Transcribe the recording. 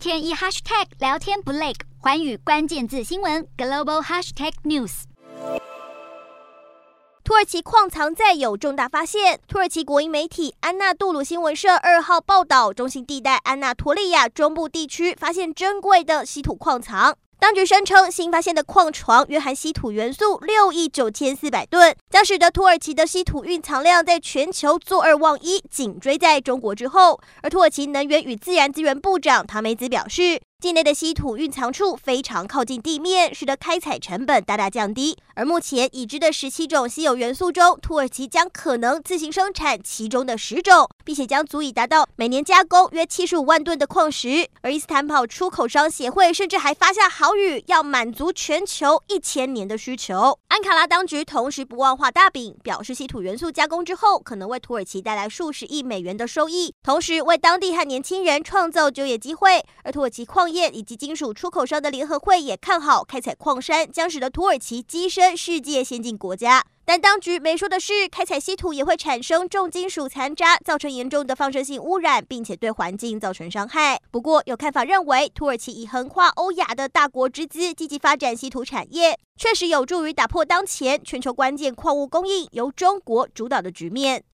天一 hashtag 聊天不累，寰宇关键字新闻 global hashtag news。土耳其矿藏再有重大发现。土耳其国营媒体安纳杜鲁新闻社二号报道，中心地带安纳托利亚中部地区发现珍贵的稀土矿藏。当局声称，新发现的矿床约含稀土元素六亿九千四百吨，将使得土耳其的稀土蕴藏量在全球坐二望一，紧追在中国之后。而土耳其能源与自然资源部长唐梅兹表示，境内的稀土蕴藏处非常靠近地面，使得开采成本大大降低。而目前已知的十七种稀有元素中，土耳其将可能自行生产其中的十种，并且将足以达到每年加工约七十五万吨的矿石。而伊斯坦堡出口商协会甚至还发下豪语，要满足全球一千年的需求。卡拉当局同时不忘画大饼，表示稀土元素加工之后，可能为土耳其带来数十亿美元的收益，同时为当地和年轻人创造就业机会。而土耳其矿业以及金属出口商的联合会也看好开采矿山将使得土耳其跻身世界先进国家。但当局没说的是，开采稀土也会产生重金属残渣，造成严重的放射性污染，并且对环境造成伤害。不过，有看法认为，土耳其以横跨欧亚的大国之姿，积极发展稀土产业，确实有助于打破当前全球关键矿物供应由中国主导的局面。